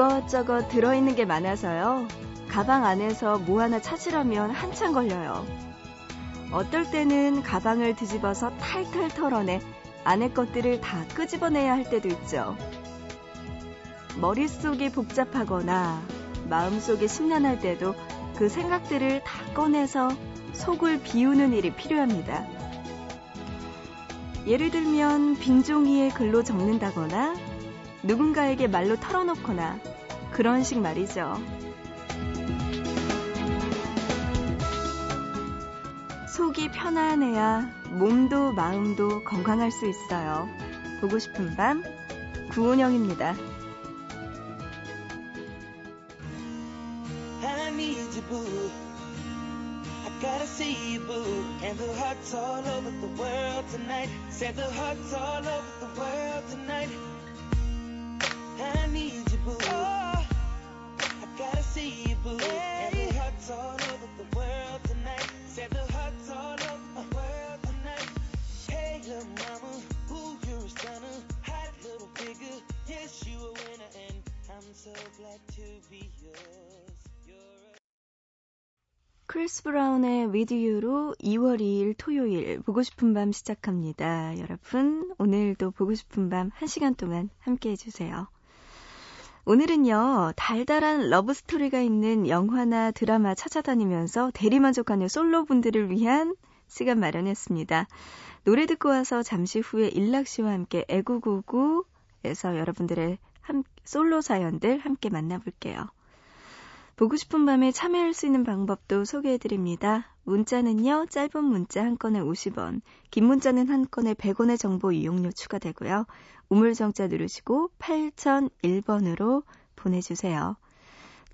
이것저것 들어있는 게 많아서요. 가방 안에서 뭐 하나 찾으려면 한참 걸려요. 어떨 때는 가방을 뒤집어서 탈탈 털어내 안에 것들을 다 끄집어내야 할 때도 있죠. 머릿속이 복잡하거나 마음속이 심란할 때도 그 생각들을 다 꺼내서 속을 비우는 일이 필요합니다. 예를 들면 빈 종이에 글로 적는다거나 누군가에게 말로 털어놓거나 그런 식 말이죠. 속이 편안해야 몸도 마음도 건강할 수 있어요. 보고 싶은 밤 구은영입니다. Oh, 크리스 브라운의 With You로 2월 2일 토요일 보고 싶은 밤 시작합니다. 여러분, 오늘도 보고 싶은 밤 1시간 동안 함께 해주세요. 오늘은요, 달달한 러브스토리가 있는 영화나 드라마 찾아다니면서 대리만족하는 솔로분들을 위한 시간 마련했습니다. 노래 듣고 와서 잠시 후에 일락 씨와 함께 애구구구에서 여러분들의 함, 솔로 사연들 함께 만나볼게요. 보고 싶은 밤에 참여할 수 있는 방법도 소개해드립니다. 문자는요, 짧은 문자 한 건에 50원, 긴 문자는 한 건에 100원의 정보 이용료 추가되고요. 우물정자 누르시고 8001번으로 보내주세요.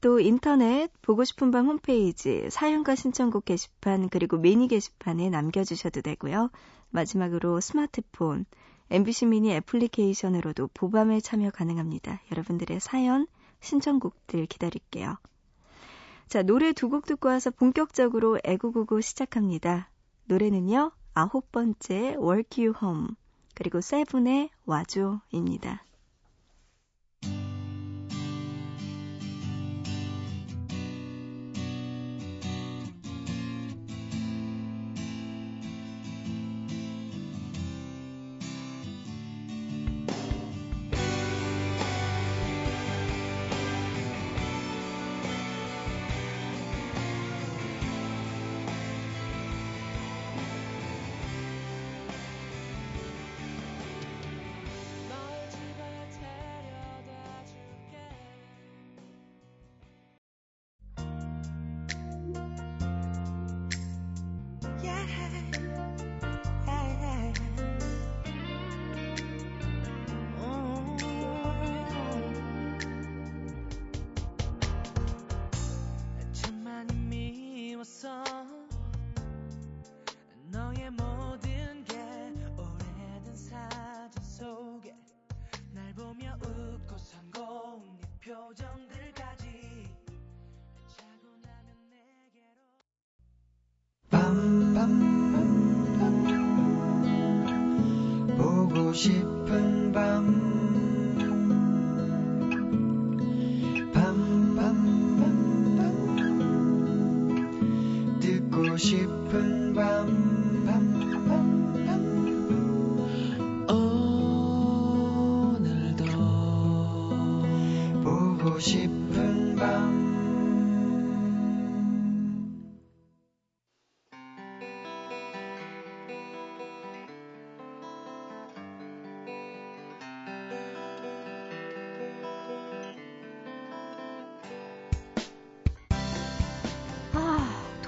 또 인터넷 보고 싶은 밤 홈페이지 사연과 신청곡 게시판 그리고 미니 게시판에 남겨주셔도 되고요. 마지막으로 스마트폰 MBC 미니 애플리케이션으로도 보밤에 참여 가능합니다. 여러분들의 사연, 신청곡들 기다릴게요. 자, 노래 두 곡 듣고 와서 본격적으로 애구구구 시작합니다. 노래는요, 아홉 번째 Work You Home, 그리고 세븐의 와줘입니다. 싶은 밤, 밤,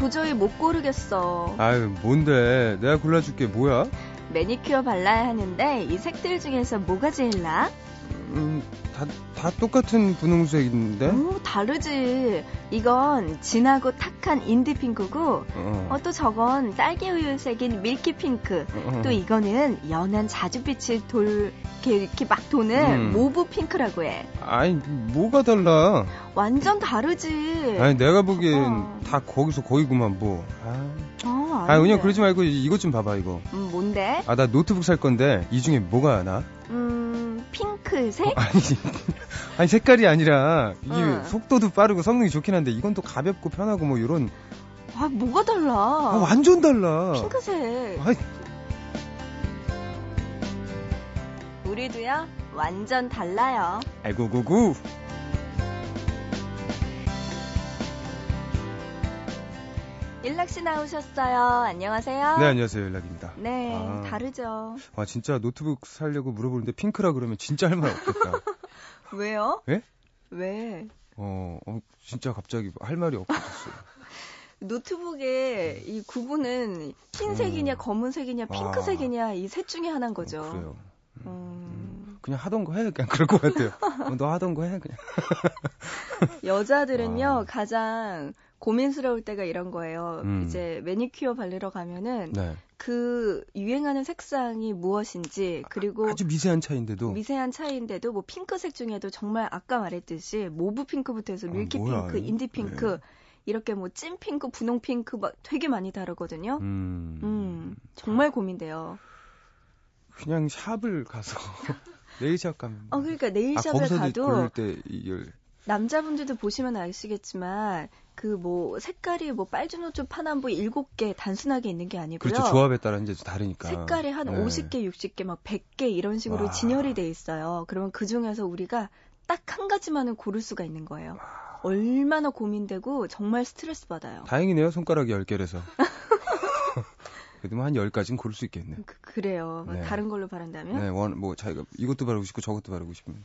도저히 못 고르겠어. 아유, 뭔데? 내가 골라줄게. 뭐야? 매니큐어 발라야 하는데 이 색들 중에서 뭐가 제일 나? 음, 다, 다 똑같은 분홍색인데? 오, 다르지. 이건 진하고 탁한 indi pink고, 어. 어, 또 저건 딸기 우유색인 milky pink, 어, 어. 또 이거는 연한 자주빛이 돌, 이렇게, 이렇게 막 도는 음. mauve pink라고 해. 아니, 뭐가 달라? 완전 다르지. 아니, 내가 보기엔 어. 다 거기서 거기구만, 뭐. 아. 어, 아니, 그냥 그러지 말고 이것 좀 봐봐, 이거. 음, 뭔데? 아, 나 노트북 살 건데, 이 중에 뭐가 나? 음, 핑크. 핑크색? 어, 아니, 아니 색깔이 아니라 이게 응. 속도도 빠르고 성능이 좋긴 한데 이건 또 가볍고 편하고 뭐 이런. 아 뭐가 달라? 아, 완전 달라. 핑크색. 아이. 우리도요 완전 달라요. 아이고 구구. 일락 씨 나오셨어요. 안녕하세요. 네, 안녕하세요. 일락입니다. 네, 아, 다르죠. 와, 진짜 노트북 살려고 물어보는데 핑크라 그러면 진짜 할 말 없겠다. 왜요? 예? 왜? 어, 어, 진짜 갑자기 할 말이 없어졌어요. 노트북의 이 구분은 흰색이냐, 음. 검은색이냐, 핑크색이냐, 이셋 중에 하나인 거죠. 어, 그래요. 음, 음. 그냥 하던 거 해. 그냥 그럴 것 같아요. 어, 너 하던 거 해, 그냥. 여자들은요, 아. 가장 고민스러울 때가 이런 거예요. 음. 이제 매니큐어 바르러 가면은 네. 그 유행하는 색상이 무엇인지 그리고 아 주 미세한 차인데도 미세한 차인데도 뭐 핑크색 중에도 정말 아까 말했듯이 mauve pink부터 해서 아, milky 아, pink, indi pink 네. 이렇게 뭐 찐 핑크, 분홍 핑크 막 되게 많이 다르거든요. 음, 음 정말 고민돼요. 그냥 샵을 가서 네일샵 가면. 어 그러니까 네일샵을 아, 가도 때 이걸 남자분들도 보시면 아시겠지만 그 뭐 색깔이 뭐 빨주 노초 파남보 7개 단순하게 있는 게 아니고요. 그렇죠. 조합에 따라 이제 다르니까. 색깔이 한 네. 50개, 60개 막 100개 이런 식으로 와. 진열이 돼 있어요. 그러면 그 중에서 우리가 딱 한 가지만은 고를 수가 있는 거예요. 얼마나 고민되고 정말 스트레스 받아요. 다행이네요. 손가락이 10개라서. 그래도 뭐한 10가지는 고를 수 있겠네요. 그, 래요 네. 다른 걸로 바른다면? 네, 원, 뭐 자기가 이것도 바르고 싶고 저것도 바르고 싶으면.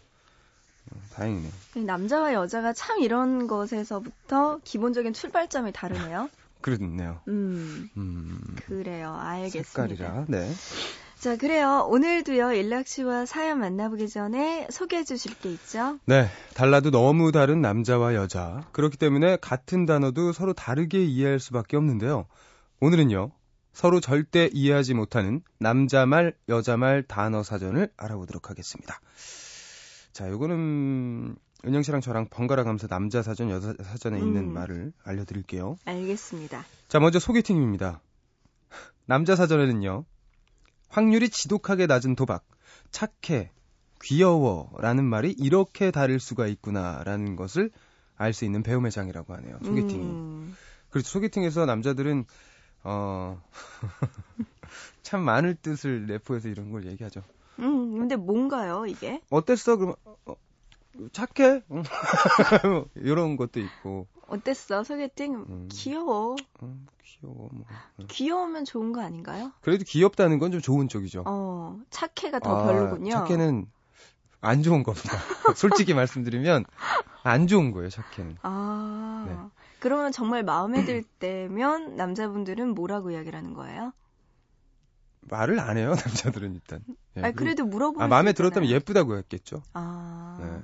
다행이네요. 남자와 여자가 참 이런 것에서부터 기본적인 출발점이 다르네요. 그렇네요. 음, 음. 그래요. 알겠습니다. 색깔이라, 네. 자, 그래요. 오늘도요, 일락 씨와 사연 만나보기 전에 소개해 주실 게 있죠? 네. 달라도 너무 다른 남자와 여자. 그렇기 때문에 같은 단어도 서로 다르게 이해할 수밖에 없는데요. 오늘은요, 서로 절대 이해하지 못하는 남자 말, 여자 말 단어 사전을 알아보도록 하겠습니다. 자, 요거는 은영 씨랑 저랑 번갈아 가면서 남자 사전, 여자 사전에 음. 있는 말을 알려드릴게요. 알겠습니다. 자, 먼저 소개팅입니다. 남자 사전에는요, 확률이 지독하게 낮은 도박, 착해, 귀여워 라는 말이 이렇게 다를 수가 있구나라는 것을 알 수 있는 배움의 장이라고 하네요. 소개팅이. 음. 그렇죠. 소개팅에서 남자들은, 어, 참 많은 뜻을 내포해서 이런 걸 얘기하죠. 음, 근데 뭔가요, 이게? 어땠어? 그러면, 어, 착해? 이런 것도 있고. 어땠어, 소개팅? 음. 귀여워. 음, 귀여워, 뭐. 음. 귀여우면 좋은 거 아닌가요? 그래도 귀엽다는 건 좀 좋은 쪽이죠. 어, 착해가 더 아, 별로군요. 착해는 안 좋은 겁니다. 솔직히 말씀드리면, 안 좋은 거예요, 착해는. 아. 네. 그러면 정말 마음에 들 때면 남자분들은 뭐라고 이야기를 하는 거예요? 말을 안 해요 남자들은 일단. 예, 아 그래도 물어보면. 아 마음에 들었다면 예쁘다고 했겠죠. 아. 네.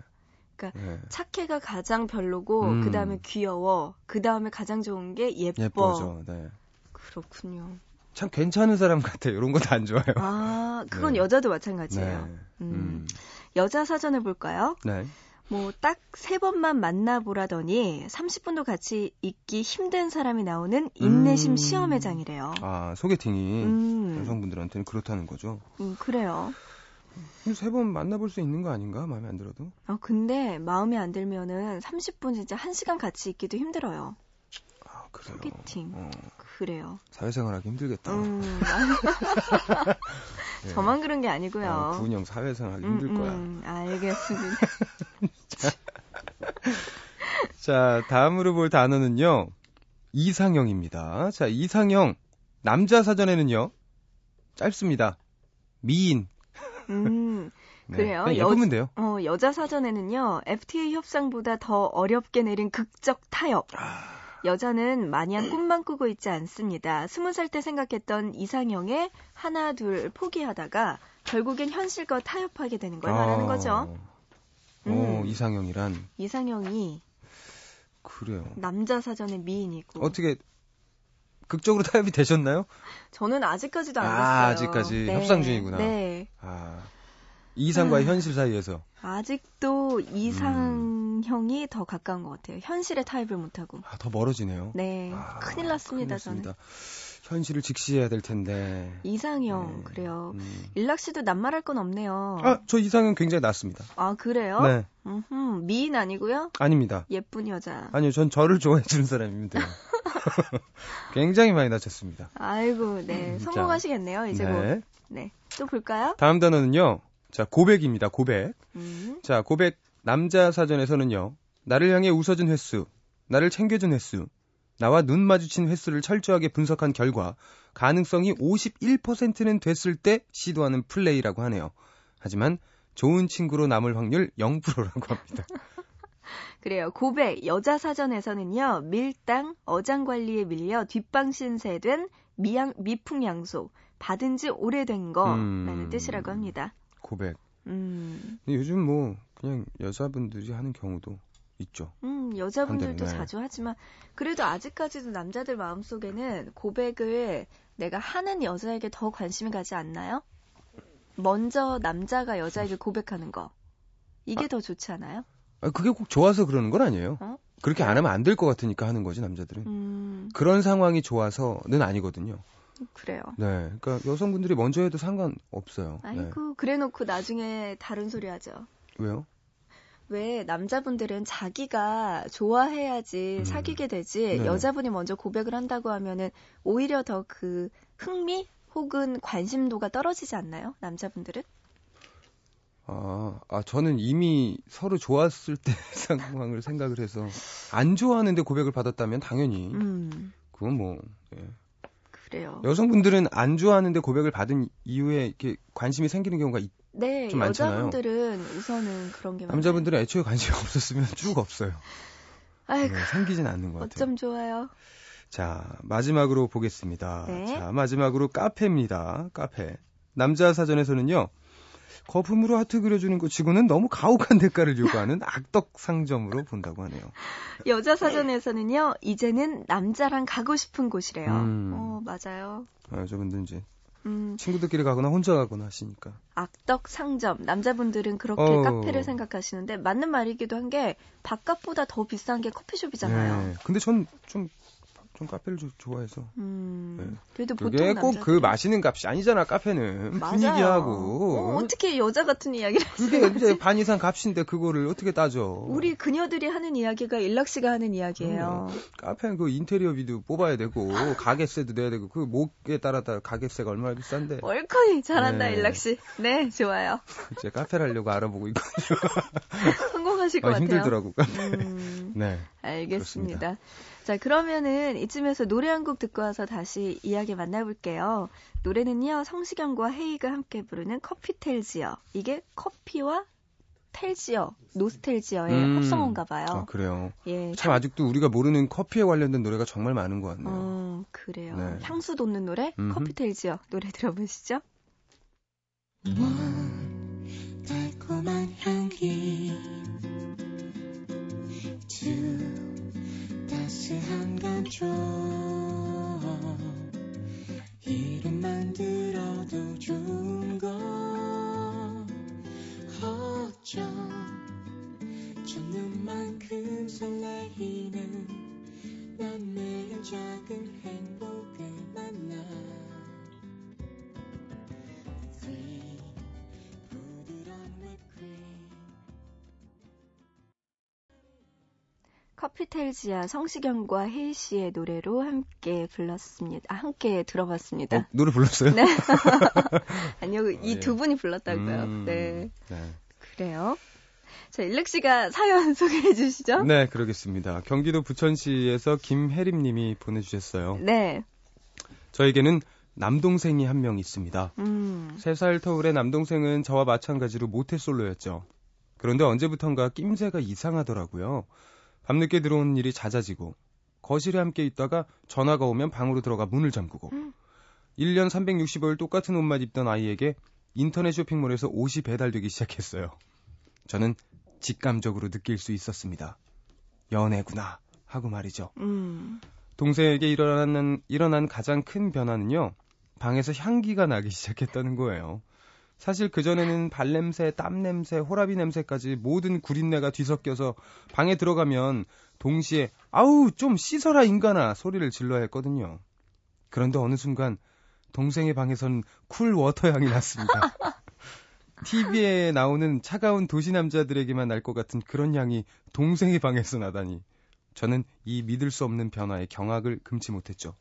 그러니까 네. 착해가 가장 별로고 음. 그 다음에 귀여워, 그 다음에 가장 좋은 게 예뻐. 예뻐죠. 네. 그렇군요. 참 괜찮은 사람 같아. 요 이런 것도 안 좋아요. 아, 그건 네. 여자도 마찬가지예요. 네. 음. 음. 여자 사전을 볼까요? 네. 뭐 딱 세 번만 만나보라더니 30분도 같이 있기 힘든 사람이 나오는 인내심 음. 시험회 장이래요. 아 소개팅이 음. 여성분들한테는 그렇다는 거죠. 음 그래요. 세 번 만나볼 수 있는 거 아닌가? 마음에 안 들어도? 아 근데 마음에 안 들면은 30분 진짜 1 시간 같이 있기도 힘들어요. 아 그래요. 소개팅. 어. 그래요. 사회생활하기 힘들겠다. 음. 네. 저만 그런 게 아니고요. 어, 구은영 사회생활 힘들 음, 거야. 음, 알겠습니다. 자, 다음으로 볼 단어는요. 이상형입니다. 자, 이상형. 남자 사전에는요. 짧습니다. 미인. 음. 네, 그래요. 예쁘면 돼요. 어, 여자 사전에는요. FTA 협상보다 더 어렵게 내린 극적 타협. 아... 여자는 마냥 꿈만 꾸고 있지 않습니다. 스무 살 때 생각했던 이상형에 하나 둘 포기하다가 결국엔 현실과 타협하게 되는 걸 아. 말하는 거죠. 어, 음. 어, 이상형이란 이상형이 그래요. 남자 사전의 미인이고 어떻게 극적으로 타협이 되셨나요? 저는 아직까지도 안 됐어요. 아, 아직까지 네. 협상 중이구나. 네. 아. 이상과 음. 현실 사이에서 아직도 이상 음. 이상형이 더 가까운 것 같아요. 현실에 타입을 못하고. 아, 더 멀어지네요. 네, 아, 큰일 났습니다, 큰일 났습니다. 저는. 현실을 직시해야 될 텐데. 이상형, 네. 그래요. 음. 일락 씨도 낱말할 건 없네요. 아, 저 이상형 굉장히 낮습니다. 아, 그래요? 네, 음흠, 미인 아니고요? 아닙니다. 예쁜 여자. 아니요, 전 저를 좋아해 주는 사람입니다. 굉장히 많이 낮췄습니다. 아이고, 네. 음, 성공하시겠네요, 이제 곧. 네. 네. 또 볼까요? 다음 단어는요. 자, 고백입니다. 고백. 음. 자, 고백 남자 사전에서는요. 나를 향해 웃어준 횟수, 나를 챙겨준 횟수, 나와 눈 마주친 횟수를 철저하게 분석한 결과 가능성이 51%는 됐을 때 시도하는 플레이라고 하네요. 하지만 좋은 친구로 남을 확률 0%라고 합니다. 그래요. 고백, 여자 사전에서는요, 밀당, 어장 관리에 밀려 뒷방 신세된 미양, 미풍양속, 받은 지 오래된 거라는 음. 뜻이라고 합니다. 고백. 음, 근데 요즘 뭐 그냥 여자분들이 하는 경우도 있죠. 음, 여자분들도 반대로, 네. 자주 하지만, 그래도 아직까지도 남자들 마음속에는 고백을 내가 하는 여자에게 더 관심이 가지 않나요? 먼저 남자가 여자에게 고백하는 거. 이게 더 좋지 않아요? 아, 그게 꼭 좋아서 그러는 건 아니에요. 어? 그렇게 안 하면 안 될 것 같으니까 하는 거지 남자들은. 음, 그런 상황이 좋아서는 아니거든요. 그래요. 네, 그러니까 여성분들이 먼저 해도 상관없어요. 네. 아이고, 그래 놓고 나중에 다른 소리 하죠. 왜요? 왜 남자분들은 자기가 좋아해야지 음. 사귀게 되지 네네. 여자분이 먼저 고백을 한다고 하면은 오히려 더 그 흥미 혹은 관심도가 떨어지지 않나요? 남자분들은? 아, 아, 저는 이미 서로 좋았을 때 상황을 생각을 해서 안 좋아하는데 고백을 받았다면 당연히 음, 그건 뭐 예. 그래요. 여성분들은 안 좋아하는데 고백을 받은 이후에 이렇게 관심이 생기는 경우가 있, 네, 좀 많잖아요. 여자분들은 우선은 그런 게 많아요. 남자분들은 애초에 관심이 없었으면 쭉 없어요. 아이고, 네, 생기진 않는 것 같아요. 어쩜 좋아요. 자, 마지막으로 보겠습니다. 네. 자, 마지막으로 카페입니다. 카페. 남자 사전에서는요. 거품으로 하트 그려주는 것 치고는 너무 가혹한 대가를 요구하는 악덕 상점으로 본다고 하네요. 여자 사전에서는요, 이제는 남자랑 가고 싶은 곳이래요. 음. 어, 맞아요. 아, 저분들 이제 음, 친구들끼리 가거나 혼자 가거나 하시니까. 악덕 상점. 남자분들은 그렇게 어. 카페를 생각하시는데 맞는 말이기도 한 게 바깥보다 더 비싼 게 커피숍이잖아요. 네. 근데 전 좀 좀 카페를 좀 좋아해서. 음, 네. 그래도 보통 그게 꼭그 남자들이- 마시는 값이 아니잖아, 카페는. 맞아요. 분위기하고. 어, 어떻게 여자 같은 이야기를 그게 이제? 반 이상 값인데 그거를 어떻게 따져. 우리 그녀들이 하는 이야기가 일락 씨가 하는 이야기예요. 카페는 그 인테리어비도 뽑아야 되고 가게세도 내야 되고 그 목에 따라 따라 가게세가 얼마나 비싼데 월커이 잘한다 네. 일락 씨. 네, 좋아요. 이제 카페를 하려고 알아보고 있고 성공하실 것 아, 같아요. 힘들더라고. 음, 네. 알겠습니다. 자, 그러면은 이쯤에서 노래 한 곡 듣고 와서 다시 이야기 만나볼게요. 노래는요, 성시경과 헤이가 함께 부르는 커피텔지어. 이게 커피와 텔지어, 노스텔지어의 음. 합성어인가 봐요. 아, 그래요. 예. 참 아직도 우리가 모르는 커피에 관련된 노래가 정말 많은 것 같네요. 어, 그래요. 네. 향수 돋는 노래, 음흠. 커피텔지어. 노래 들어보시죠. 달콤한 향기 두 따스한 감촉 이름만 들어도 좋은 것 어쩜 첫눈만큼 설레이는 난 매일 작은 행복을 만나 커피텔 지아 성시경과 헤이 씨의 노래로 함께 불렀습니다. 아, 함께 들어봤습니다. 어, 노래 불렀어요? 네. 아니요, 이 예. 두 분이 불렀다고요. 음, 네. 네. 그래요. 자, 일렉 씨가 사연 소개해 주시죠. 네, 그러겠습니다. 경기도 부천시에서 김혜림 님이 보내주셨어요. 네. 저에게는 남동생이 한 명 있습니다. 음. 3살 터울의 남동생은 저와 마찬가지로 모태솔로였죠. 그런데 언제부턴가 낌새가 이상하더라고요. 밤늦게 들어오는 일이 잦아지고 거실에 함께 있다가 전화가 오면 방으로 들어가 문을 잠그고 음. 1년 365일 똑같은 옷만 입던 아이에게 인터넷 쇼핑몰에서 옷이 배달되기 시작했어요. 저는 직감적으로 느낄 수 있었습니다. 연애구나 하고 말이죠. 음. 동생에게 일어난, 일어난 가장 큰 변화는요, 방에서 향기가 나기 시작했다는 거예요. 사실 그전에는 발냄새, 땀냄새, 호라비 냄새까지 모든 구린내가 뒤섞여서 방에 들어가면 동시에 아우 좀 씻어라 인간아 소리를 질러야 했거든요. 그런데 어느 순간 동생의 방에선 cool water 향이 났습니다. TV에 나오는 차가운 도시 남자들에게만 날 것 같은 그런 향이 동생의 방에서 나다니. 저는 이 믿을 수 없는 변화에 경악을 금치 못했죠.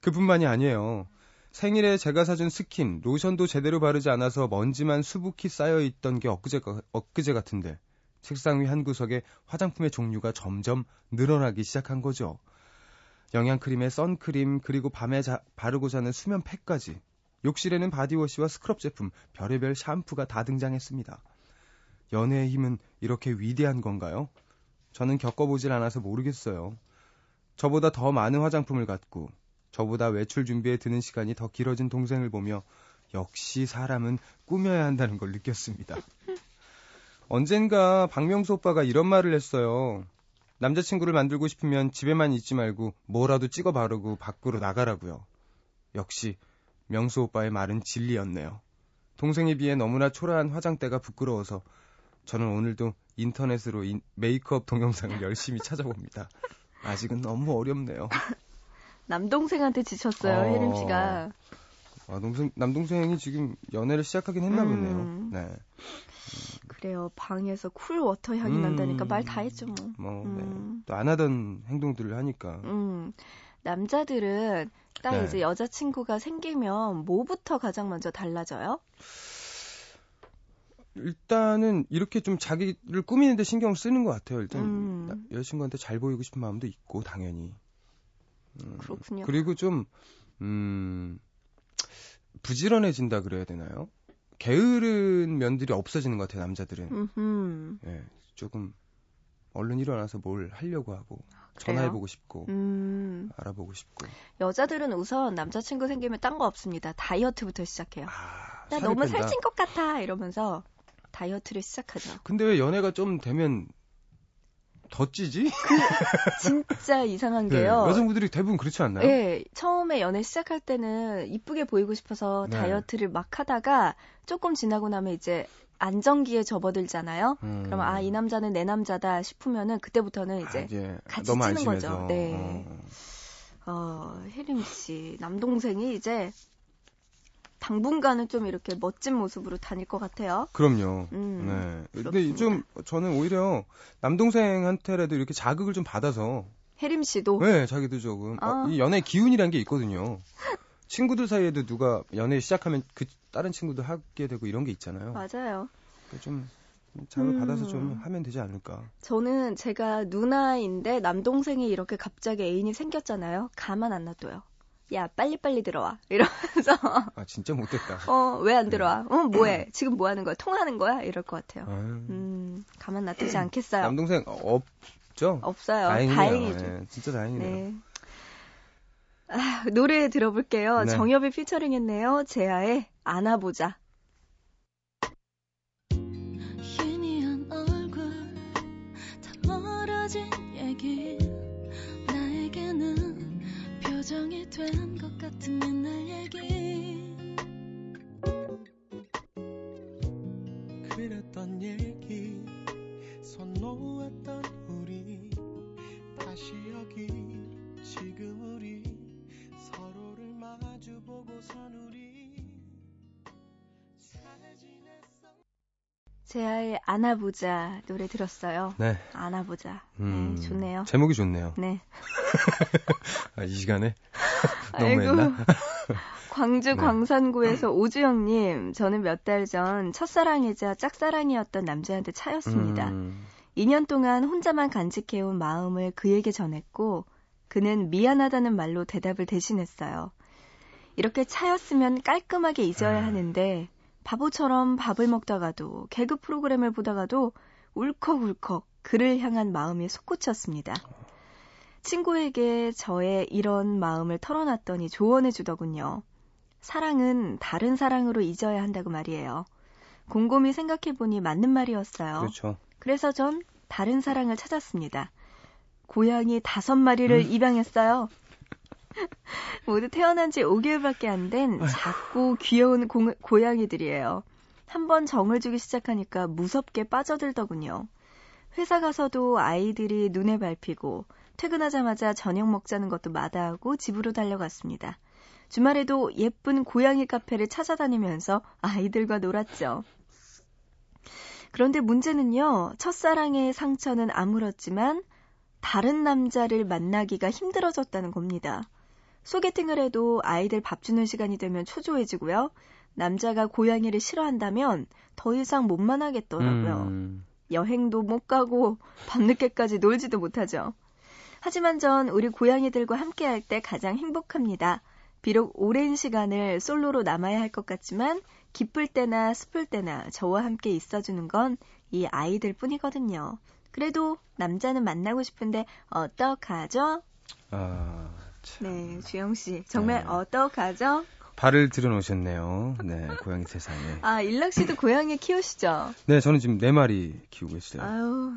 그뿐만이 아니에요. 생일에 제가 사준 스킨, 로션도 제대로 바르지 않아서 먼지만 수북히 쌓여 있던 게 엊그제, 엊그제 같은데 책상 위 한 구석에 화장품의 종류가 점점 늘어나기 시작한 거죠. 영양크림에 선크림, 그리고 밤에 자, 바르고 자는 수면팩까지. 욕실에는 바디워시와 스크럽 제품, 별의별 샴푸가 다 등장했습니다. 연애의 힘은 이렇게 위대한 건가요? 저는 겪어보질 않아서 모르겠어요. 저보다 더 많은 화장품을 갖고, 저보다 외출 준비에 드는 시간이 더 길어진 동생을 보며, 역시 사람은 꾸며야 한다는 걸 느꼈습니다. 언젠가 박명수 오빠가 이런 말을 했어요. 남자친구를 만들고 싶으면 집에만 있지 말고 뭐라도 찍어 바르고 밖으로 나가라고요. 역시 명수 오빠의 말은 진리였네요. 동생에 비해 너무나 초라한 화장대가 부끄러워서 저는 오늘도 인터넷으로 인, 메이크업 동영상을 열심히 찾아봅니다. 아직은 너무 어렵네요. 남동생한테 지쳤어요, 어. 혜림 씨가. 아, 동생, 남동생이 지금 연애를 시작하긴 했나 보네요. 음. 네. 그래요. 방에서 쿨 워터 향이 음. 난다니까 말 다 했죠, 뭐. 뭐, 음. 네. 또안 하던 행동들을 하니까. 음. 남자들은 딱 네. 이제 여자친구가 생기면 뭐부터 가장 먼저 달라져요? 일단은 이렇게 좀 자기를 꾸미는데 신경을 쓰는 것 같아요. 일단 음. 나- 여자친구한테 잘 보이고 싶은 마음도 있고 당연히. 음, 그렇군요. 그리고 좀 음, 부지런해진다 그래야 되나요? 게으른 면들이 없어지는 것 같아요. 남자들은. 음흠. 예, 조금 얼른 일어나서 뭘 하려고 하고 그래요? 전화해보고 싶고 음. 알아보고 싶고. 여자들은 우선 남자친구 생기면 딴 거 없습니다. 다이어트부터 시작해요. 아, 나 너무 뺀다. 살찐 것 같아 이러면서 다이어트를 시작하죠. 근데 왜 연애가 좀 되면 더 찌지? 진짜 이상한 네, 게요. 여성분들이 대부분 그렇지 않나요? 네, 처음에 연애 시작할 때는 이쁘게 보이고 싶어서 네. 다이어트를 막 하다가 조금 지나고 나면 이제 안정기에 접어들잖아요. 음. 그러면 아, 이 남자는 내 남자다 싶으면은 그때부터는 아, 이제 이제 같이 너무 찌는 안심해서. 거죠. 네. 어. 어, 혜림 씨, 남동생이 이제 당분간은 좀 이렇게 멋진 모습으로 다닐 것 같아요. 그럼요. 음, 네. 근데 그렇습니다. 좀 저는 오히려 남동생한테라도 이렇게 자극을 좀 받아서 혜림 씨도 네, 자기도 조금 아. 어, 이 연애 기운이란 게 있거든요. 친구들 사이에도 누가 연애 시작하면 그 다른 친구도 하게 되고 이런 게 있잖아요. 맞아요. 그러니까 좀 자극을 음. 받아서 좀 하면 되지 않을까. 저는 제가 누나인데 남동생이 이렇게 갑자기 애인이 생겼잖아요. 가만 안 놔둬요. 야, 빨리빨리 들어와. 이러면서, 아 진짜 못됐다. 어, 왜 안 들어와? 어, 음. 뭐해? 지금 뭐 하는 거야? 통화하는 거야? 이럴 것 같아요. 아유, 음, 가만 놔두지 않겠어요. 남동생 없죠? 없어요. 다행이네요. 다행이죠. 네, 진짜 다행이네요. 네. 아, 노래 들어볼게요. 네. 정엽이 피처링 했네요. 제아의 안아보자. 희미한 얼굴 다 멀어진 얘기 표정이 된 것 같은 옛날 얘기. 그랬던 얘기 손 놓았던 우리. 다시 여기 지금 우리 서로를 마주보고선 우리 제아의 안아보자 노래 들었어요. 네. 안아보자. 음, 네, 좋네요. 제목이 좋네요. 네. 아, 이 시간에 아이고. 너무 했나? 광주 네. 광산구에서 오주영님, 저는 몇 달 전 첫사랑이자 짝사랑이었던 남자한테 차였습니다. 음, 2년 동안 혼자만 간직해온 마음을 그에게 전했고, 그는 미안하다는 말로 대답을 대신했어요. 이렇게 차였으면 깔끔하게 잊어야 아. 하는데, 바보처럼 밥을 먹다가도, 개그 프로그램을 보다가도 울컥울컥 그를 향한 마음이 솟구쳤습니다. 친구에게 저의 이런 마음을 털어놨더니 조언해 주더군요. 사랑은 다른 사랑으로 잊어야 한다고 말이에요. 곰곰이 생각해보니 맞는 말이었어요. 그렇죠. 그래서 전 다른 사랑을 찾았습니다. 고양이 다섯 마리를 음. 입양했어요. 모두 태어난 지 5개월밖에 안 된 작고 귀여운 고, 고양이들이에요. 한번 정을 주기 시작하니까 무섭게 빠져들더군요. 회사 가서도 아이들이 눈에 밟히고 퇴근하자마자 저녁 먹자는 것도 마다하고 집으로 달려갔습니다. 주말에도 예쁜 고양이 카페를 찾아다니면서 아이들과 놀았죠. 그런데 문제는요, 첫사랑의 상처는 아물었지만 다른 남자를 만나기가 힘들어졌다는 겁니다. 소개팅을 해도 아이들 밥 주는 시간이 되면 초조해지고요. 남자가 고양이를 싫어한다면 더 이상 못 만나겠더라고요. 음, 여행도 못 가고 밤늦게까지 놀지도 못하죠. 하지만 전 우리 고양이들과 함께 할 때 가장 행복합니다. 비록 오랜 시간을 솔로로 남아야 할 것 같지만 기쁠 때나 슬플 때나 저와 함께 있어주는 건 이 아이들 뿐이거든요. 그래도 남자는 만나고 싶은데 어떡하죠? 아, 참. 네, 주영 씨 정말 네. 어떡하죠? 발을 들여놓으셨네요. 네, 고양이 세상에. 아 일락 씨도 고양이 키우시죠? 네, 저는 지금 네 마리 키우고 있어요. 아유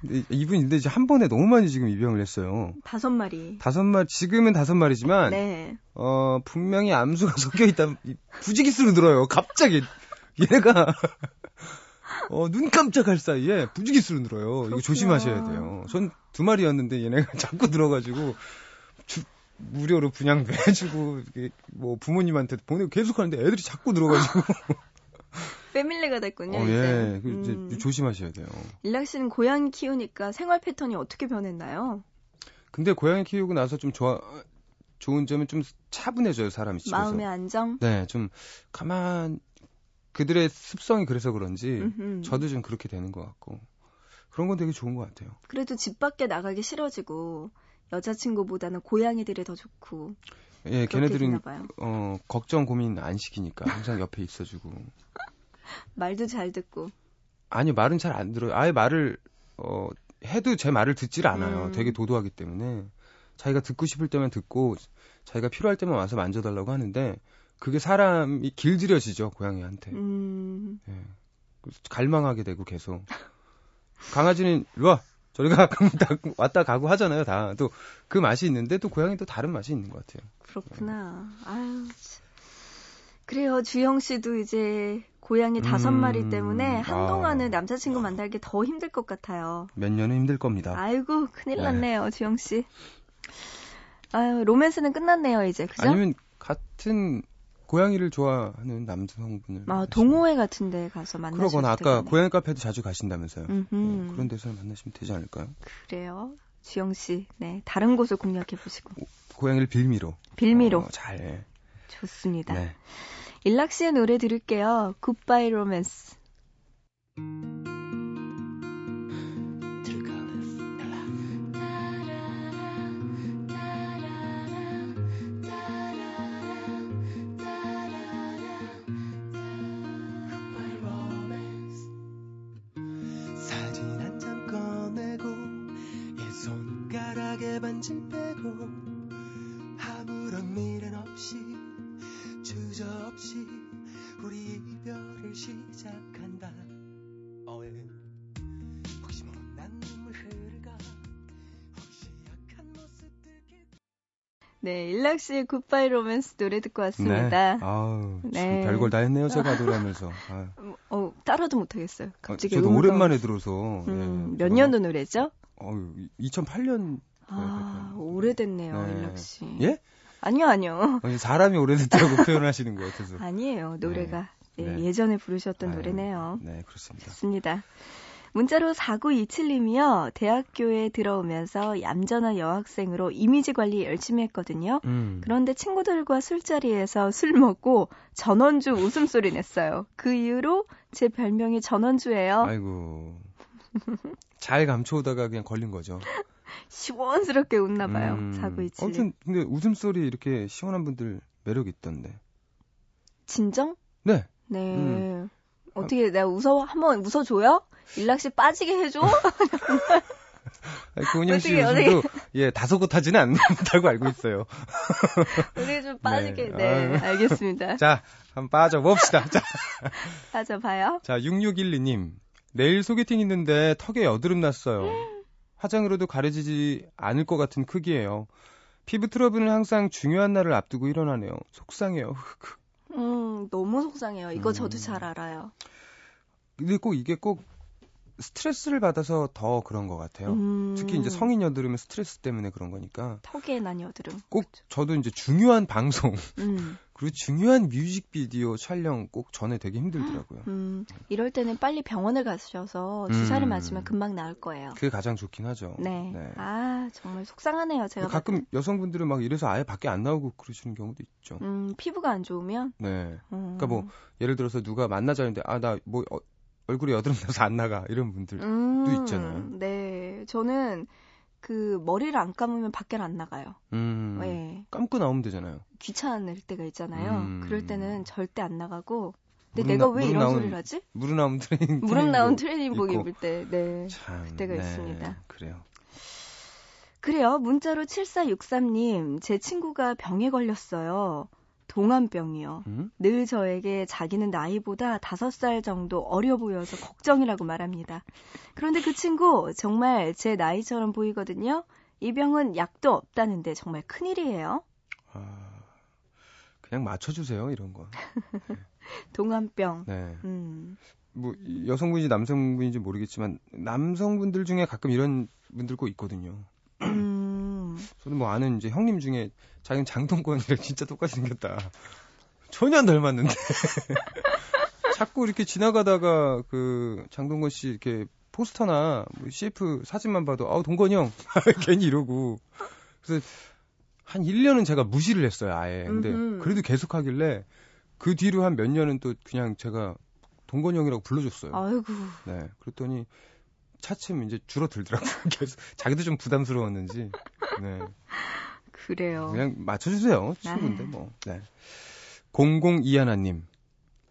근데 이분이 근데 이제 한 번에 너무 많이 지금 입양을 했어요. 다섯 마리. 다섯 마리, 지금은 다섯 마리지만, 네. 어, 분명히 암수가 섞여 있다, 이 부지기수로 늘어요. 갑자기. 얘가, 어, 눈 깜짝할 사이에 부지기수로 늘어요. 이거 그렇구나. 조심하셔야 돼요. 전 두 마리였는데 얘네가 자꾸 들어가지고, 주- 무료로 분양도 해주고, 이게 뭐 부모님한테 보내고 계속 하는데 애들이 자꾸 들어가지고. 패밀리가 됐군요. 어, 이제. 예. 그 이제 음. 조심하셔야 돼요. 일락 씨는 고양이 키우니까 생활 패턴이 어떻게 변했나요? 근데 고양이 키우고 나서 좀 좋아, 좋은 점은 좀 차분해져요, 사람이 집에서. 마음의 안정? 네, 좀 가만 그들의 습성이 그래서 그런지 음흠. 저도 좀 그렇게 되는 것 같고 그런 건 되게 좋은 것 같아요. 그래도 집 밖에 나가기 싫어지고 여자친구보다는 고양이들이 더 좋고 예, 걔네들은. 어 걱정 고민 안 시키니까 항상 옆에 있어주고 말도 잘 듣고 아니 말은 잘 안 들어요. 아예 말을 어 해도 제 말을 듣질 않아요. 음. 되게 도도하기 때문에 자기가 듣고 싶을 때만 듣고 자기가 필요할 때만 와서 만져달라고 하는데 그게 사람이 길들여지죠 고양이한테. 음, 예. 갈망하게 되고 계속. 강아지는 이리 와 저리 가 그러면 다 왔다 가고 하잖아요 다. 또 그 맛이 있는데 또 고양이 또 다른 맛이 있는 것 같아요. 그렇구나. 아유. 참. 그래요. 주영 씨도 이제 고양이 다섯 음, 마리 때문에 한동안은 아. 남자친구 만나기 더 힘들 것 같아요. 몇 년은 힘들 겁니다. 아이고, 큰일 네. 났네요, 주영 씨. 아유, 로맨스는 끝났네요, 이제. 그죠? 아니면 같은 고양이를 좋아하는 남성분을 아, 만나시면- 동호회 같은 데 가서 만나셔도 그러거나 아까 되겠네. 고양이 카페도 자주 가신다면서요. 네, 그런 데서 만나시면 되지 않을까요? 그래요. 주영 씨. 네. 다른 곳을 공략해 보시고. 고양이를 빌미로. 빌미로. 어, 잘. 좋습니다. 네. 일락 씨의 노래 들을게요. 굿바이 로맨스. 네, 일락 씨의 굿바이 로맨스 노래 듣고 왔습니다. 네. 아우, 참 네. 별걸 다 했네요, 제가 노래하면서. 아유. 어, 따라도 못하겠어요. 어, 갑자기 저도 의무가 오랜만에 들어서. 음, 예, 몇 년도 노래죠? 어유, 2008년. 아, 오래됐네요, 네. 일락 씨. 예? 아니요, 아니요. 아니, 사람이 오래됐다고 표현하시는 것 같아서. 아니에요, 노래가. 예, 네. 예전에 부르셨던 아유, 노래네요. 네, 그렇습니다. 좋습니다. 문자로 4927님이요. 대학교에 들어오면서 얌전한 여학생으로 이미지 관리 열심히 했거든요. 음. 그런데 친구들과 술자리에서 술 먹고 전원주 웃음소리 냈어요. 그 이후로 제 별명이 전원주예요. 아이고. 잘 감춰오다가 그냥 걸린 거죠. 시원스럽게 웃나 봐요. 음. 4927님. 아무튼, 근데 웃음소리 이렇게 시원한 분들 매력 있던데. 진정? 네. 네. 음. 어떻게 내가 웃어 한번 웃어줘요? 일락 씨 빠지게 해줘? 고은영 씨 어떻게, 웃음도, 예, 다소 곳하지는 않는다고 알고 있어요. 우리 좀 빠지게. 네. 네. 알겠습니다. 자, 한번 빠져 봅시다. 자, 빠져봐요. 자, 6612님. 내일 소개팅 있는데 턱에 여드름 났어요. 화장으로도 가려지지 않을 것 같은 크기예요. 피부 트러블은 항상 중요한 날을 앞두고 일어나네요. 속상해요. 음, 너무 속상해요. 이거 음. 저도 잘 알아요. 근데 꼭 이게 꼭 스트레스를 받아서 더 그런 것 같아요. 음, 특히 이제 성인 여드름은 스트레스 때문에 그런 거니까 턱에 난 여드름. 꼭 저도 이제 중요한 방송 음, 그리고 중요한 뮤직비디오 촬영 꼭 전에 되게 힘들더라고요. 음, 이럴 때는 빨리 병원을 가셔서 주사를 음. 맞으면 금방 나을 거예요. 그게 가장 좋긴 하죠. 네. 아, 정말 속상하네요. 제가 가끔 여성분들은 막 이래서 아예 밖에 안 나오고 그러시는 경우도 있죠. 음, 피부가 안 좋으면 네. 음, 그러니까 뭐 예를 들어서 누가 만나자는데 아 나 뭐 얼굴에 여드름 나서 안 나가 이런 분들 음, 있잖아요. 네. 저는 그 머리를 안 감으면 밖에 안 나가요. 음, 네. 감고 나오면 되잖아요. 귀찮을 때가 있잖아요. 음. 그럴 때는 절대 안 나가고. 근데 내가 나- 왜 이런 나온- 소리를 하지? 무릎 나온 트레이닝 무릎 나온 트레이닝복. 입을 때, 네. 참, 그때가 있습니다. 그래요. 그래요. 문자로 7463님, 제 친구가 병에 걸렸어요. 동안병이요. 음? 늘 저에게 자기는 나이보다 5살 정도 어려 보여서 걱정이라고 말합니다. 그런데 그 친구 정말 제 나이처럼 보이거든요. 이 병은 약도 없다는데 정말 큰일이에요. 아, 그냥 맞춰주세요 이런 거. 동안병. 네. 음. 뭐이 여성분인지 남성분인지 모르겠지만 남성분들 중에 가끔 이런 분들 꼭 있거든요. 음. 저는 뭐 아는 이제 형님 중에 자기는 장동건이랑 진짜 똑같이 생겼다. 전혀 안 닮았는데. 자꾸 이렇게 지나가다가 그 장동건 씨 이렇게 포스터나 뭐 CF 사진만 봐도 아우 동건이 형. 괜히 이러고. 그래서 한 1년은 제가 무시를 했어요 아예. 근데 음흠. 그래도 계속 하길래 그 뒤로 한 몇 년은 또 그냥 제가 동건이 형이라고 불러줬어요. 아이고. 네. 그랬더니 차츰 이제 줄어들더라고요. 계속. 자기도 좀 부담스러웠는지. 네 그래요. 그냥 맞춰주세요. 친구인데 아. 뭐. 네. 0021님.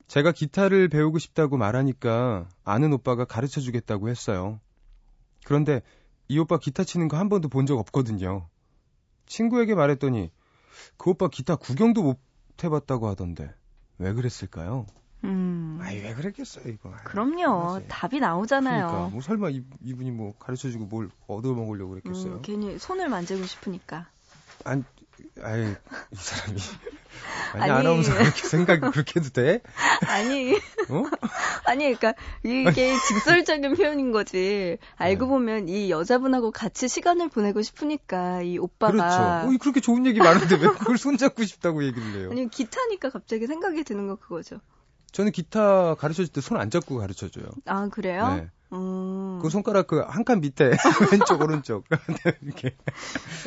제가 기타를 배우고 싶다고 말하니까 아는 오빠가 가르쳐 주겠다고 했어요. 그런데 이 오빠 기타 치는 거 한 번도 본 적 없거든요. 친구에게 말했더니 그 오빠 기타 구경도 못 해봤다고 하던데 왜 그랬을까요? 음. 아이 왜 그랬겠어요 이거. 아이, 그럼요. 그러지. 답이 나오잖아요. 그러니까 뭐 설마 이, 이분이 뭐 가르쳐주고 뭘 얻어먹으려고 그랬겠어요? 음, 괜히 손을 만지고 싶으니까. 안, 아이, 이 사람이. 아니, 아니. 아나운서 그렇게 생각이 그렇게 해도 돼? 아니, 어? 아니, 그러니까 이게 직설적인 표현인 거지. 알고 네. 보면 이 여자분하고 같이 시간을 보내고 싶으니까 이 오빠가 그렇죠. 어, 그렇게 좋은 얘기 많은데 왜 그걸 손잡고 싶다고 얘기를 해요? 아니 기타니까 갑자기 생각이 드는 거 그거죠. 저는 기타 가르쳐 줄 때 손 안 잡고 가르쳐 줘요. 아 그래요? 네. 음. 그 손가락 그 한 칸 밑에 왼쪽 오른쪽 이렇게.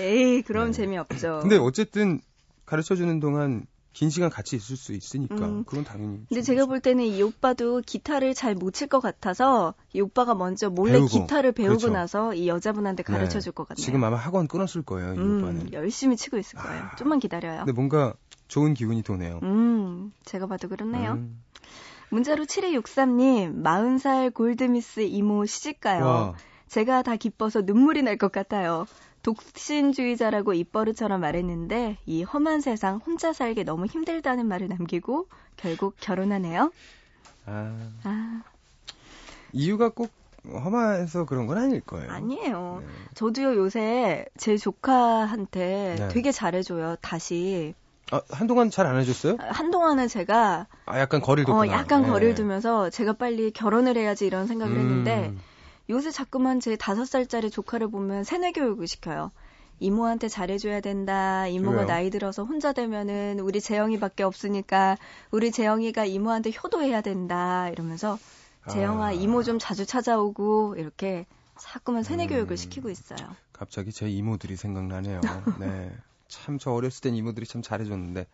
에이 그럼 네. 재미없죠. 근데 어쨌든 가르쳐 주는 동안 긴 시간 같이 있을 수 있으니까 음. 그건 당연히. 근데 제가 거죠. 볼 때는 이 오빠도 기타를 잘 못 칠 것 같아서 이 오빠가 먼저 몰래 배우고. 기타를 배우고 그렇죠. 나서 이 여자분한테 가르쳐 네. 줄것 같네요. 지금 아마 학원 끊었을 거예요 이 음, 오빠는. 열심히 치고 있을 거예요. 아. 좀만 기다려요. 근데 뭔가 좋은 기운이 도네요. 음, 제가 봐도 그렇네요. 음. 문자로 7263님, 40살 골드미스 이모 시집가요. 와. 제가 다 기뻐서 눈물이 날 것 같아요. 독신주의자라고 입버릇처럼 말했는데 이 험한 세상 혼자 살기 너무 힘들다는 말을 남기고 결국 결혼하네요. 아. 아, 이유가 꼭 험해서 그런 건 아닐 거예요. 아니에요. 네. 저도요 요새 제 조카한테 네. 되게 잘해줘요. 다시 아, 한동안 잘 안 해줬어요? 한동안은 제가 아, 약간 거리를 어. 약간 네. 거리를 두면서 제가 빨리 결혼을 해야지 이런 생각을 했는데 음. 요새 자꾸만 제 다섯 살짜리 조카를 보면 세뇌 교육을 시켜요. 이모한테 잘해줘야 된다. 이모가 그래요? 나이 들어서 혼자 되면은 우리 재영이밖에 없으니까 우리 재영이가 이모한테 효도해야 된다. 이러면서 재영아 아. 이모 좀 자주 찾아오고 이렇게 자꾸만 세뇌 음. 교육을 시키고 있어요. 갑자기 제 이모들이 생각나네요. 네. 참 저 어렸을 땐 이모들이 참 잘해줬는데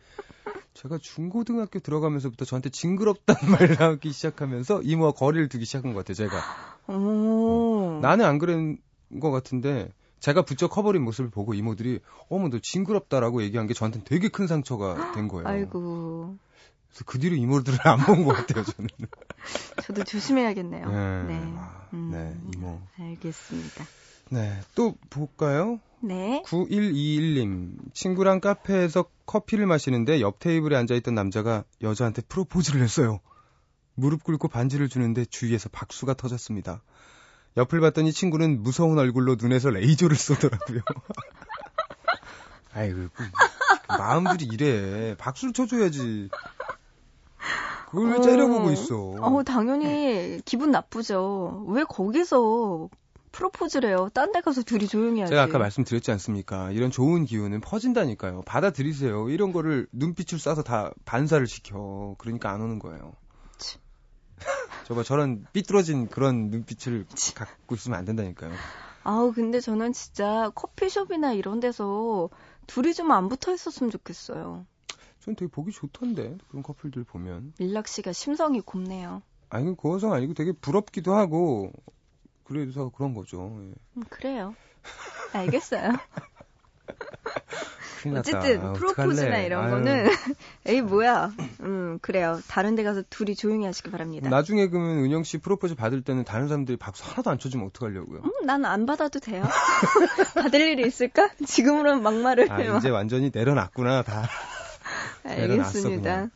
제가 중고등학교 들어가면서부터 저한테 징그럽다는 말을 하기 시작하면서 이모와 거리를 두기 시작한 것 같아요. 제가 오. 나는 안 그런 것 같은데 제가 부쩍 커버린 모습을 보고 이모들이 어머 너 징그럽다라고 얘기한 게 저한테는 되게 큰 상처가 된 거예요. 아이고. 그래서 그 뒤로 이모들을 안 본 것 같아요. 저는. 저도 조심해야겠네요. 네. 네. 아, 음. 네, 이모. 알겠습니다. 네, 또 볼까요? 네. 9121님, 친구랑 카페에서 커피를 마시는데 옆 테이블에 앉아있던 남자가 여자한테 프로포즈를 했어요. 무릎 꿇고 반지를 주는데 주위에서 박수가 터졌습니다. 옆을 봤더니 친구는 무서운 얼굴로 눈에서 레이저를 쏘더라고요. 아이고, 그 마음들이 이래. 박수를 쳐줘야지. 그걸 왜 어. 째려보고 있어? 어, 당연히 기분 나쁘죠. 왜 거기서 프로포즈를 해요? 딴 데 가서 둘이 조용히 하지. 제가 아까 말씀드렸지 않습니까? 이런 좋은 기운은 퍼진다니까요. 받아들이세요. 이런 거를 눈빛을 쏴서 다 반사를 시켜. 그러니까 안 오는 거예요. 치. 저거 저런 삐뚤어진 그런 눈빛을 갖고 있으면 안 된다니까요. 아우, 근데 저는 진짜 커피숍이나 이런 데서 둘이 좀 안 붙어 있었으면 좋겠어요. 전 되게 보기 좋던데 그런 커플들 보면. 일락 씨가 심성이 곱네요. 아니 그거성 아니고 되게 부럽기도 하고 그래서 그런 거죠. 예. 음, 그래요. 알겠어요. 어쨌든 아, 프로포즈나 어떡할래. 이런 아유. 거는 에이 뭐야. 음 그래요. 다른 데 가서 둘이 조용히 하시기 바랍니다. 나중에 그러면 은영 씨 프로포즈 받을 때는 다른 사람들이 박수 하나도 안 쳐주면 어떡하려고요? 음, 난 안 받아도 돼요. 받을 일이 있을까? 지금으로는 막말을 아 해요. 이제 완전히 내려놨구나 다. 알겠습니다.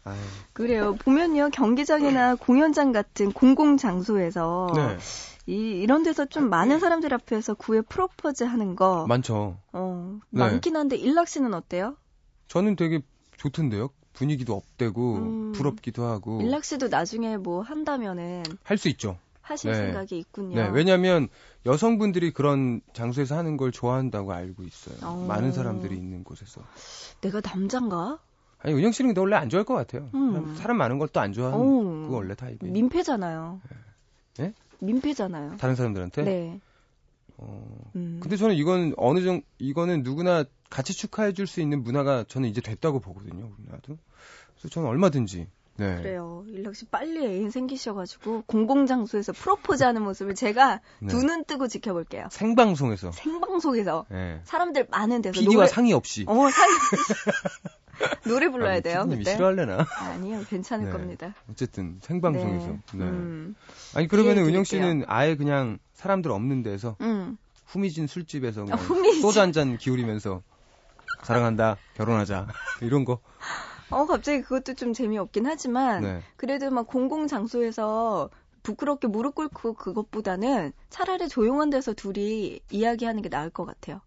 그래요. 보면요 경기장이나 공연장 같은 공공 장소에서 네, 이 이런 데서 좀 많은 사람들 앞에서 구애 프로포즈 하는 거 많죠. 어, 네. 많긴 한데 일락 씨는 어때요? 저는 되게 좋던데요. 분위기도 업되고 음. 부럽기도 하고 일락 씨도 나중에 뭐 한다면은 할 수 있죠. 하실 네. 생각이 있군요. 네, 왜냐하면 여성분들이 그런 장소에서 하는 걸 좋아한다고 알고 있어요. 어. 많은 사람들이 있는 곳에서. 내가 남잔가? 아니 은영 씨는 근데 원래 안 좋아할 것 같아요. 음. 사람, 많은 걸 또 안 좋아하는 어. 그거 원래 타입이. 민폐잖아요. 예? 민폐잖아요. 다른 사람들한테. 네. 어. 음. 근데 저는 이건 어느 정도 이거는 누구나 같이 축하해 줄 수 있는 문화가 저는 이제 됐다고 보거든요. 우리나라도. 그래서 저는 얼마든지. 네. 그래요. 일락 씨 빨리 애인 생기셔가지고 공공장소에서 프로포즈하는 모습을 제가 네. 두눈 뜨고 지켜볼게요. 생방송에서. 생방송에서 예. 사람들 많은 데서 PD와 노래 상의 없이. 어 상... 노래 불러야 아, 돼요. 그때. 싫어할래나? 아니요, 괜찮을 네. 겁니다. 어쨌든 생방송에서. 네. 네. 음, 아니 그러면은 이해해 은영. 씨는 아예 그냥 사람들 없는 데서 음. 후미진 술집에서 그냥 아, 후미진. 소주 한 잔 기울이면서 사랑한다, 결혼하자 이런 거. 어 갑자기 그것도 좀 재미없긴 하지만 네. 그래도 막 공공 장소에서 부끄럽게 무릎 꿇고 그것보다는 차라리 조용한 데서 둘이 이야기하는 게 나을 것 같아요.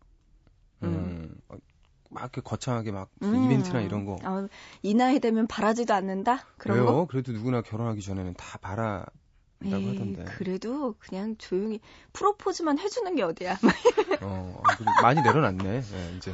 음. 어, 막 이렇게 거창하게 막 음. 이벤트나 이런 거. 아, 이 나이 되면 바라지도 않는다? 그런 왜요? 거? 그래도 누구나 결혼하기 전에는 다 바란다고 에이, 하던데. 그래도 그냥 조용히 프로포즈만 해주는 게 어디야? 어, 아, 많이 내려놨네. 네, 이제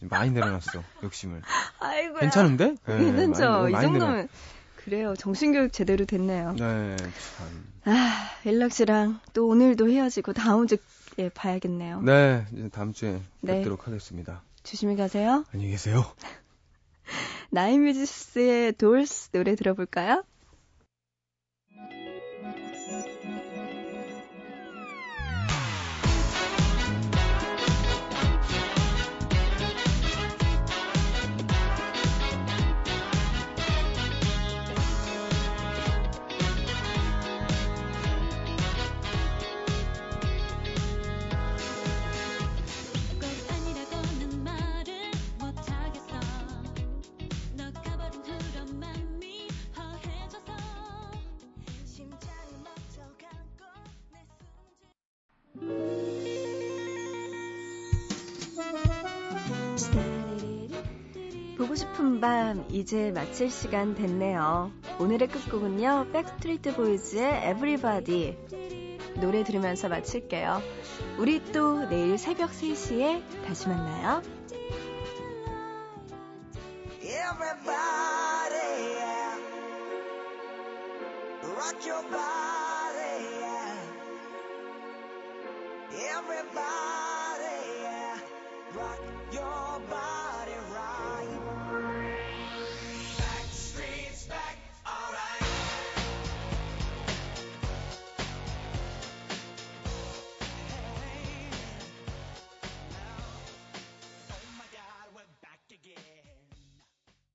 많이 내려놨어 욕심을. 아이고야. 괜찮은데? 네, 괜찮죠. 많이, 이 정도면 그래요. 정신교육 제대로 됐네요. 네, 참. 아, 일락 씨랑 또 오늘도 헤어지고 다음 주에 봐야겠네요. 네, 이제 다음 주에 네. 뵙도록 하겠습니다. 조심히 가세요. 안녕히 계세요. 나인뮤지스의 돌스 노래 들어볼까요? 보고 싶은 밤 이제 마칠 시간 됐네요. 오늘의 끝곡은요. 백스트리트 보이즈의 Everybody 노래 들으면서 마칠게요. 우리 또 내일 새벽 3시에 다시 만나요.